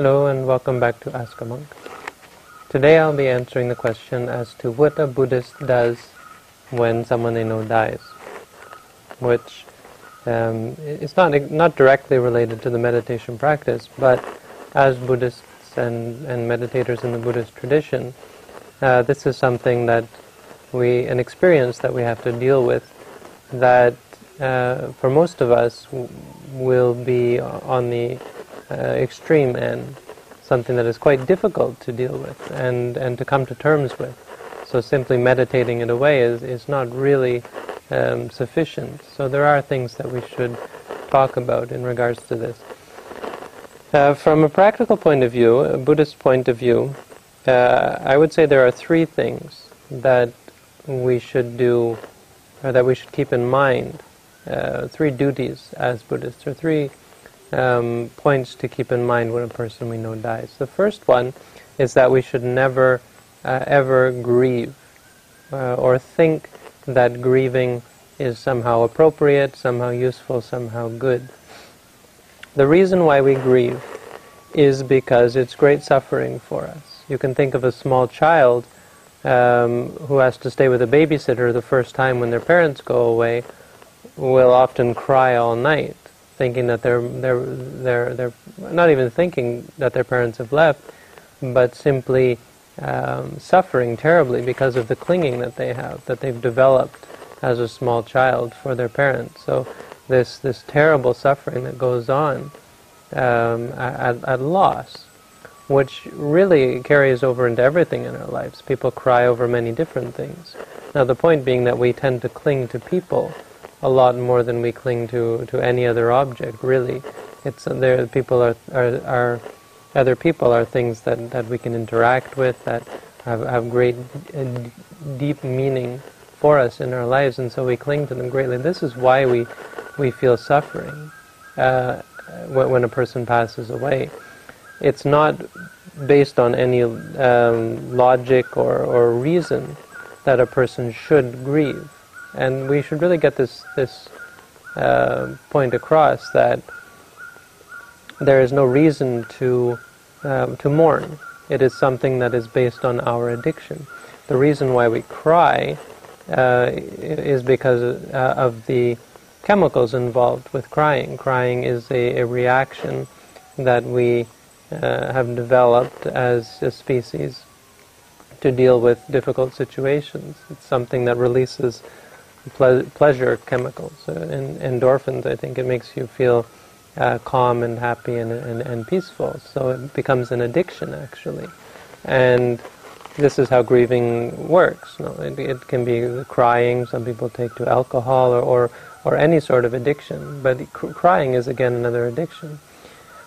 Hello and welcome back to Ask a Monk. Today I'll be answering the question as to what a Buddhist does when someone they know dies, which um, is not not directly related to the meditation practice, but as Buddhists and, and meditators in the Buddhist tradition, uh, this is something that we an experience that we have to deal with that uh, for most of us will be on the uh, extreme end, something that is quite difficult to deal with and, and to come to terms with. So simply meditating it away is, is not really um, sufficient. So there are things that we should talk about in regards to this. Uh, from a practical point of view, a Buddhist point of view, uh, I would say there are three things that we should do, or that we should keep in mind. Uh, three duties as Buddhists, or three um, points to keep in mind when a person we know dies. The first one is that we should never, uh, ever grieve uh, or think that grieving is somehow appropriate, somehow useful, somehow good. The reason why we grieve is because it's great suffering for us. You can think of a small child um, who has to stay with a babysitter the first time when their parents go away will often cry all night thinking that they're they're they're they're not even thinking that their parents have left, but simply um, suffering terribly because of the clinging that they have that they've developed as a small child for their parents. So this this terrible suffering that goes on um, at, at loss, which really carries over into everything in our lives. People cry over many different things. Now the point being that we tend to cling to people a lot more than we cling to, to any other object, really. It's uh, there. People are, are, are other people are things that, that we can interact with that have, have great uh, deep meaning for us in our lives, and so we cling to them greatly. This is why we we feel suffering uh, when, when a person passes away. It's not based on any um, logic or, or reason that a person should grieve and we should really get this this uh, point across that there is no reason to um, to mourn. It is something that is based on our addiction. The reason why we cry uh, is because uh, of the chemicals involved with crying. Crying is a, a reaction that we uh, have developed as a species to deal with difficult situations. It's something that releases ple- pleasure chemicals, uh, and endorphins. I think it makes you feel uh, calm and happy and, and, and peaceful. So it becomes an addiction, actually. And this is how grieving works. It, it, can be the crying. Some people take to alcohol or, or, or any sort of addiction. But cr- crying is again another addiction.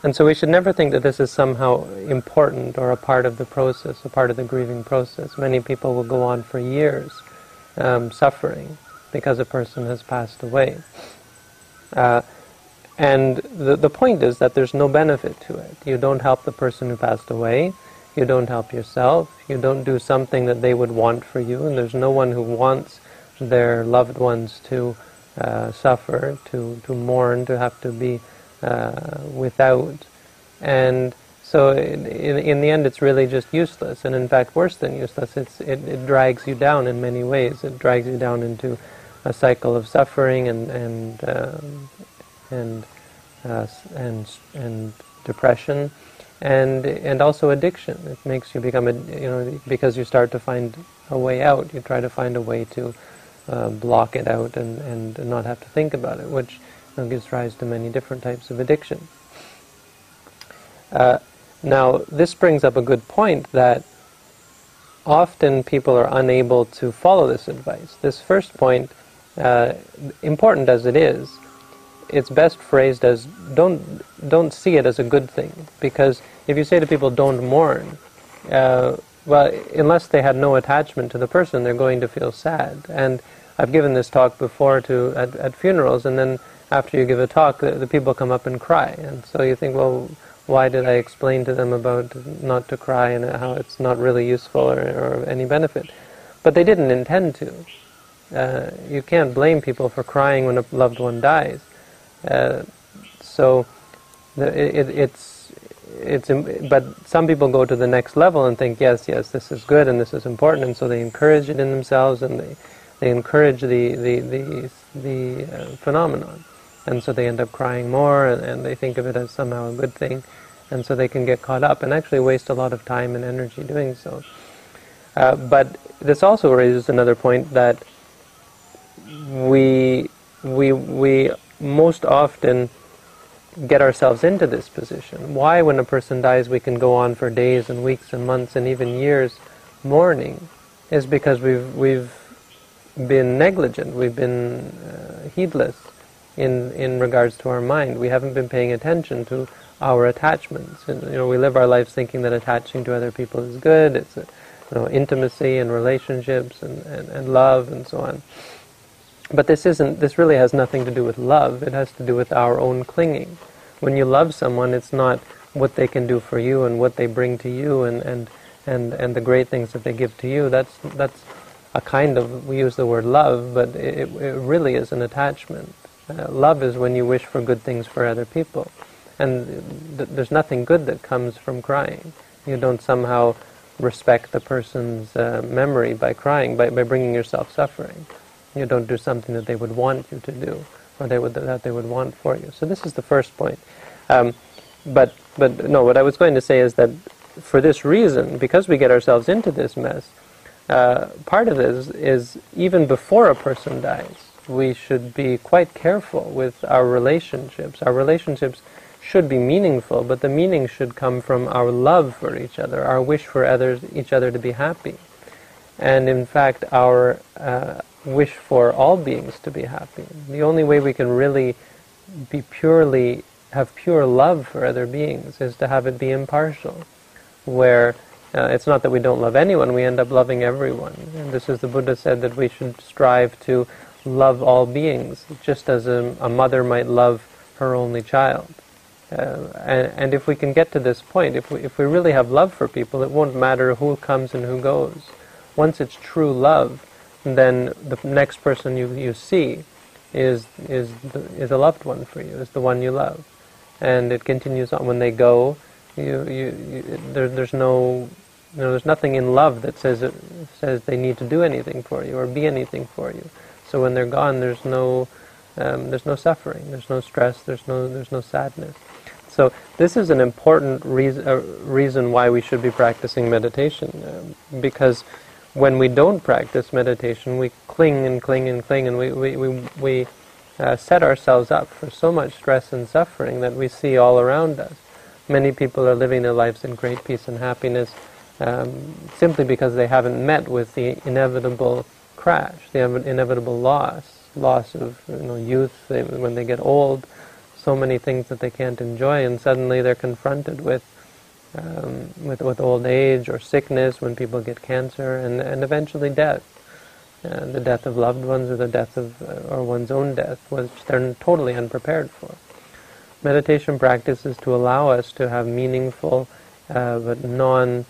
And so we should never think that this is somehow important or a part of the process, a part of the grieving process. Many people will go on for years um, suffering because a person has passed away. Uh, and the, the point is that there's no benefit to it. You don't help the person who passed away. You don't help yourself. You don't do something that they would want for you. And there's no one who wants their loved ones to uh, suffer, to, to mourn, to have to be uh, without. And so in, in, the end, it's really just useless. And in fact, worse than useless, it's, it, it drags you down in many ways. It drags you down into a cycle of suffering and and um, and uh, and and depression, and and also addiction. It makes you become a you know because you start to find a way out. You try to find a way to uh, block it out and and not have to think about it, which you know, gives rise to many different types of addiction. Uh, now, this brings up a good point that often people are unable to follow this advice. This first point uh, important as it is, it's best phrased as don't don't see it as a good thing because if you say to people don't mourn, uh, well, unless they had no attachment to the person, they're going to feel sad. And I've given this talk before to at, at funerals, and then after you give a talk, the, the people come up and cry, and so you think, well, why did I explain to them about not to cry and how it's not really useful or, or any benefit? But they didn't intend to. Uh, you can't blame people for crying when a loved one dies. Uh, so the, it, it's it's but some people go to the next level and think yes yes this is good and this is important and so they encourage it in themselves and they they encourage the the the, the uh, phenomenon and so they end up crying more and, and they think of it as somehow a good thing and so they can get caught up and actually waste a lot of time and energy doing so uh, but this also raises another point that we we we most often get ourselves into this position. Why, when a person dies, we can go on for days and weeks and months and even years mourning, is because we've we've been negligent, we've been uh, heedless in in regards to our mind. We haven't been paying attention to our attachments. And, you know, we live our lives thinking that attaching to other people is good. It's a, you know, intimacy and relationships and, and, and love and so on. But this isn't. This really has nothing to do with love. It has to do with our own clinging. When you love someone, it's not what they can do for you and what they bring to you and and and, and the great things that they give to you. That's that's a kind of we use the word love, but it, it really is an attachment. Uh, love is when you wish for good things for other people, and th- there's nothing good that comes from crying. You don't somehow respect the person's uh, memory by crying, by, by bringing yourself suffering. You don't do something that they would want you to do, or they would, that they would want for you. So this is the first point. Um, but, but no, what I was going to say is that for this reason, because we get ourselves into this mess, uh, part of this is even before a person dies, we should be quite careful with our relationships. Our relationships should be meaningful, but the meaning should come from our love for each other, our wish for others, each other to be happy, and in fact our uh, wish for all beings to be happy. The only way we can really be purely have pure love for other beings is to have it be impartial, where uh, it's not that we don't love anyone, we end up loving everyone. And this is the Buddha said that we should strive to love all beings, just as a, a mother might love her only child. Uh, and, and, if we can get to this point, if we, if we really have love for people, it won't matter who comes and who goes. Once it's true love, then the next person you, you see is, is, the, is a loved one for you, is the one you love. And it continues on. When they go, you, you, you there, there's no you know, there's nothing in love that says it says they need to do anything for you or be anything for you. So when they're gone, there's no um, there's no suffering, there's no stress, there's no there's no sadness. So this is an important reason, uh, reason why we should be practicing meditation, um, because when we don't practice meditation, we cling and cling and cling, and we, we, we, we uh, set ourselves up for so much stress and suffering that we see all around us. Many people are living their lives in great peace and happiness um, simply because they haven't met with the inevitable crash, the inevitable loss, loss of you know, youth they, when they get old, so many things that they can't enjoy, and suddenly they're confronted with um, with, with old age or sickness, when people get cancer, and, and eventually death. Uh, the death of loved ones or the death of, uh, or one's own death, which they're totally unprepared for. Meditation practice is to allow us to have meaningful uh, but non-attached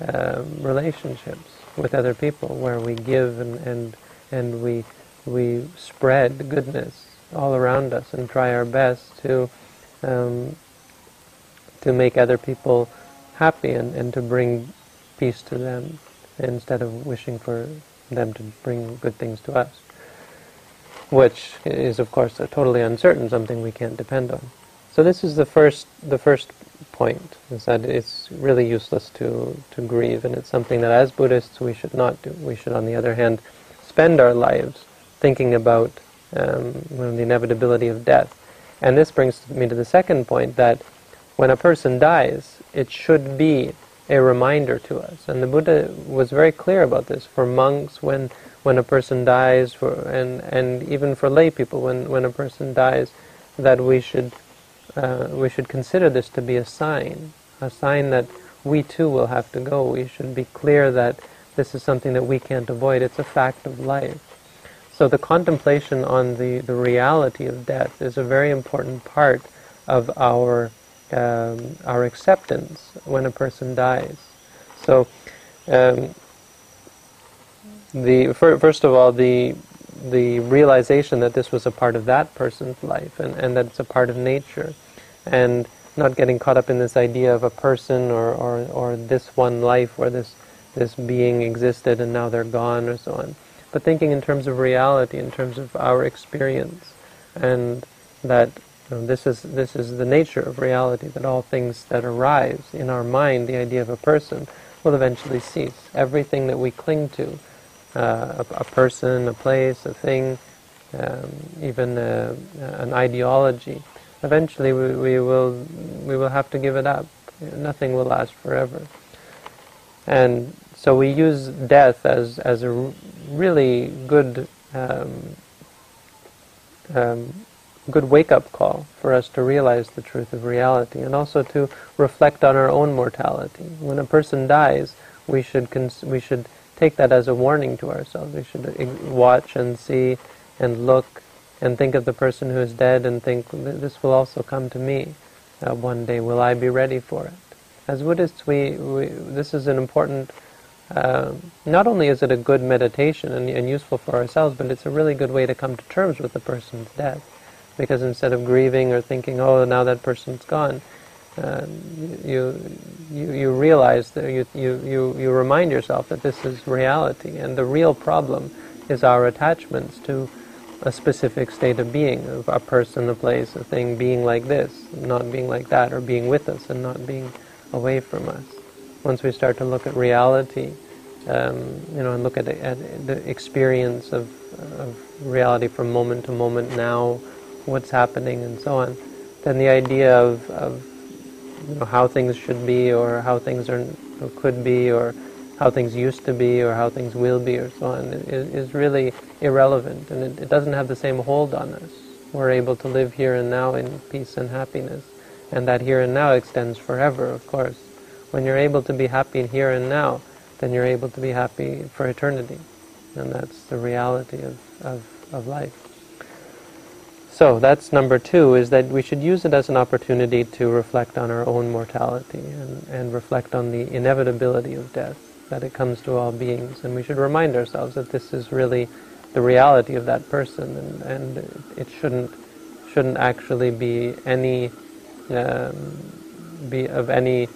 um, um, relationships with other people, where we give and, and, and we, we spread goodness all around us and try our best to um, to make other people happy and, and to bring peace to them instead of wishing for them to bring good things to us, which is of course totally uncertain, something we can't depend on. So this is the first the first point is that it's really useless to to grieve, and it's something that as Buddhists we should not do. We should, on the other hand, spend our lives thinking about um, the inevitability of death. And this brings me to the second point that when a person dies, it should be a reminder to us. And the Buddha was very clear about this for monks when when a person dies, for, and and even for lay people when when a person dies, that we should uh, we should consider this to be a sign, a sign that we too will have to go. We should be clear that this is something that we can't avoid. It's a fact of life. So the contemplation on the, the reality of death is a very important part of our um, our acceptance when a person dies. So, um, the first of all, the the realization that this was a part of that person's life and, and that it's a part of nature, and not getting caught up in this idea of a person or, or, or this one life where this, this being existed and now they're gone or so on. But thinking in terms of reality, in terms of our experience, and that this is this is the nature of reality. That all things that arise in our mind, the idea of a person, will eventually cease. Everything that we cling to, uh, a, a, person, a place, a thing, um, even a, an ideology, eventually we, we will we will have to give it up. Nothing will last forever. And so we use death as as a really good um, um, good wake-up call for us to realize the truth of reality and also to reflect on our own mortality. When a person dies, we should cons- we should take that as a warning to ourselves. We should watch and see and look and think of the person who is dead and think, this will also come to me uh, one day. Will I be ready for it? As Buddhists, we, we this is an important. Uh, not only is it a good meditation and, and useful for ourselves, but it's a really good way to come to terms with the person's death. Because instead of grieving or thinking, "Oh, now that person's gone," uh, you, you you realize that you, you you you remind yourself that this is reality, and the real problem is our attachments to a specific state of being, of a person, a place, a thing being like this, not being like that, or being with us and not being away from us. Once we start to look at reality, um, you know, and look at, at the experience of, of reality from moment to moment now, what's happening, and so on, then the idea of, of you know, how things should be, or how things are, or could be, or how things used to be or how things will be or so on is, is really irrelevant and it, it, doesn't have the same hold on us. We're able to live here and now in peace and happiness and that here and now extends forever of course. When you're able to be happy here and now then you're able to be happy for eternity and that's the reality of, of, of life. So that's number two, is that we should use it as an opportunity to reflect on our own mortality and, and reflect on the inevitability of death that it comes to all beings, and we should remind ourselves that this is really the reality of that person, and, and it shouldn't shouldn't actually be any um, be of any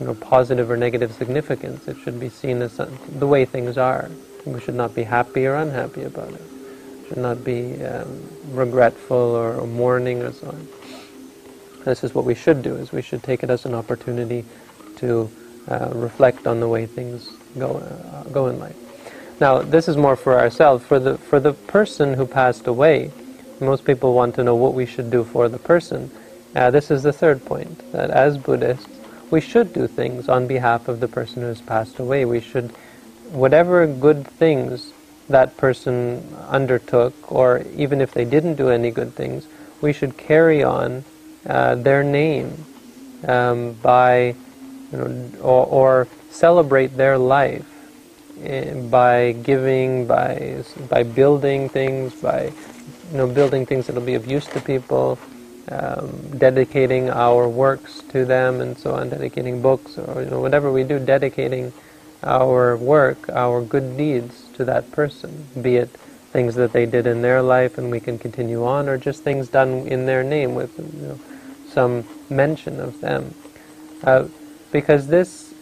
you know positive or negative significance. It should be seen as the way things are. We should not be happy or unhappy about it. Should not be um, regretful or, or mourning or so on. This is what we should do: is we should take it as an opportunity to uh, reflect on the way things go uh, go in life. Now, this is more for ourselves. For the for the person who passed away, most people want to know what we should do for the person. Uh, this is the third point that as Buddhists, we should do things on behalf of the person who has passed away. We should, whatever good things that person undertook, or even if they didn't do any good things, we should carry on uh, their name um, by you know, or, or celebrate their life eh, by giving, by by building things, by you know building things that'll be of use to people, um, dedicating our works to them, and so on, dedicating books or you know whatever we do, dedicating our work, our good deeds to that person, be it things that they did in their life and we can continue on, or just things done in their name with you know, some mention of them. Uh, because this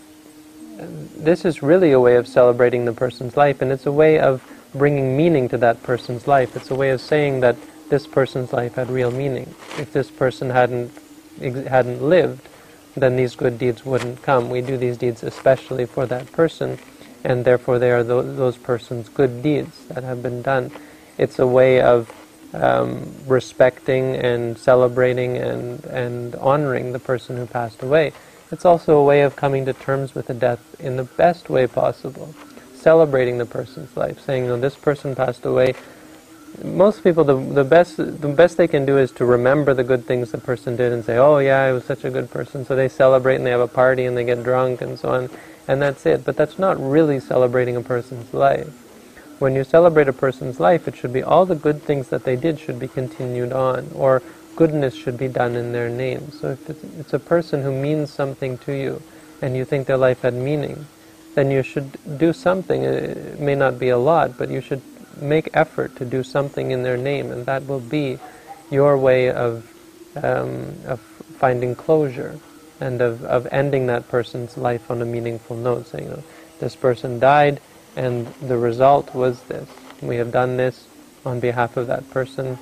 this is really a way of celebrating the person's life, and it's a way of bringing meaning to that person's life. It's a way of saying that this person's life had real meaning. If this person hadn't hadn't lived, then these good deeds wouldn't come. We do these deeds especially for that person, and therefore they are those, those person's good deeds that have been done. It's a way of um, respecting and celebrating and, and honoring the person who passed away. It's also a way of coming to terms with the death in the best way possible, celebrating the person's life, saying, "No, this person passed away." Most people, the, the best the best they can do is to remember the good things the person did and say, "Oh yeah, I was such a good person." So they celebrate and they have a party and they get drunk and so on, and that's it. But that's not really celebrating a person's life. When you celebrate a person's life, it should be all the good things that they did should be continued on, or goodness should be done in their name. So if it's, it's a person who means something to you and you think their life had meaning, then you should do something. It may not be a lot, but you should make effort to do something in their name, and that will be your way of, um, of finding closure and of, of ending that person's life on a meaningful note, saying, know, this person died and the result was this. We have done this on behalf of that person.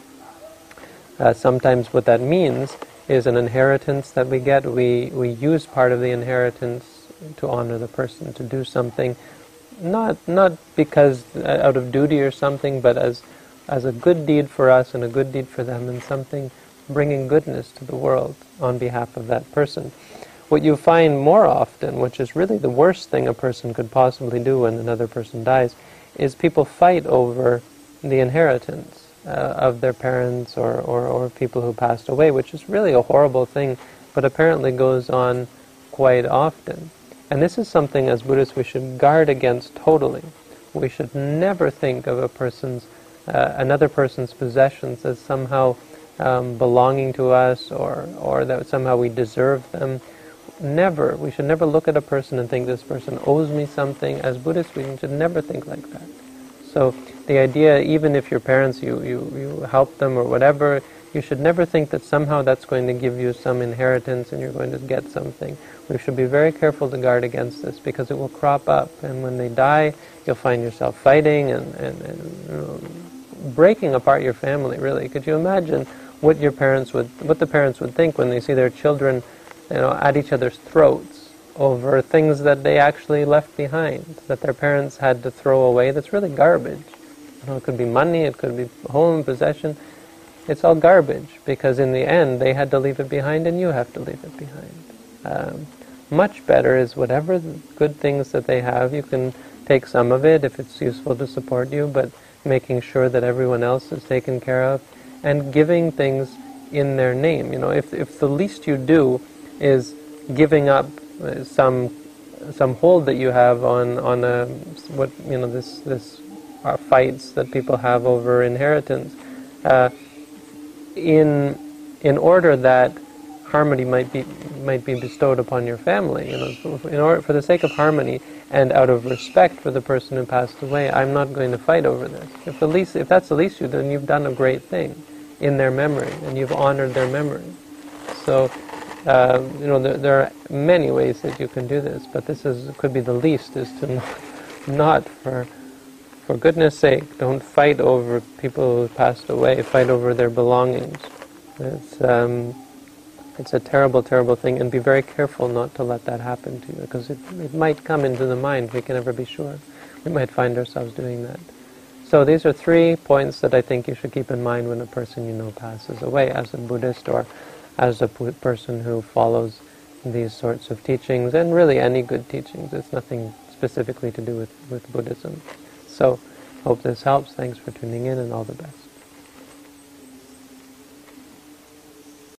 Uh, sometimes what that means is an inheritance that we get. We, we use part of the inheritance to honor the person, to do something, not, not because uh, out of duty or something, but as, as a good deed for us and a good deed for them and something bringing goodness to the world on behalf of that person. What you find more often, which is really the worst thing a person could possibly do when another person dies, is people fight over the inheritance uh, of their parents or, or, or people who passed away, which is really a horrible thing, but apparently goes on quite often. And this is something as Buddhists we should guard against totally. We should never think of a person's, uh, another person's possessions as somehow um, belonging to us or, or that somehow we deserve them. Never. We should never look at a person and think this person owes me something. As Buddhists, we should never think like that. So the idea, even if your parents, you, you, you help them or whatever, you should never think that somehow that's going to give you some inheritance and you're going to get something. We should be very careful to guard against this because it will crop up. And when they die, you'll find yourself fighting and, and, and you know, breaking apart your family, really. Could you imagine what your parents would, what the parents would think when they see their children, you know, at each other's throats over things that they actually left behind, that their parents had to throw away. That's really garbage. You know, it could be money, it could be home possession. It's all garbage because in the end they had to leave it behind, and you have to leave it behind. Um, much better is whatever good things that they have, you can take some of it if it's useful to support you, but making sure that everyone else is taken care of and giving things in their name. You know, if, if the least you do is giving up uh, some some hold that you have on on a, what you know this this uh, fights that people have over inheritance, uh, in in order that harmony might be might be bestowed upon your family. You know, in order for the sake of harmony and out of respect for the person who passed away, I'm not going to fight over this. If the least, if that's the least you, then you've done a great thing in their memory, and you've honored their memory. So, uh, you know, there, there, are many ways that you can do this, but this is could be the least is to not, not for for goodness sake, don't fight over people who passed away. Fight over their belongings. It's um, it's a terrible, terrible thing, and be very careful not to let that happen to you, because it, it might come into the mind. We can never be sure. We might find ourselves doing that. So these are three points that I think you should keep in mind when a person you know passes away, as a Buddhist or as a person who follows these sorts of teachings, and really any good teachings. It's nothing specifically to do with, with Buddhism. So, hope this helps. Thanks for tuning in, and all the best.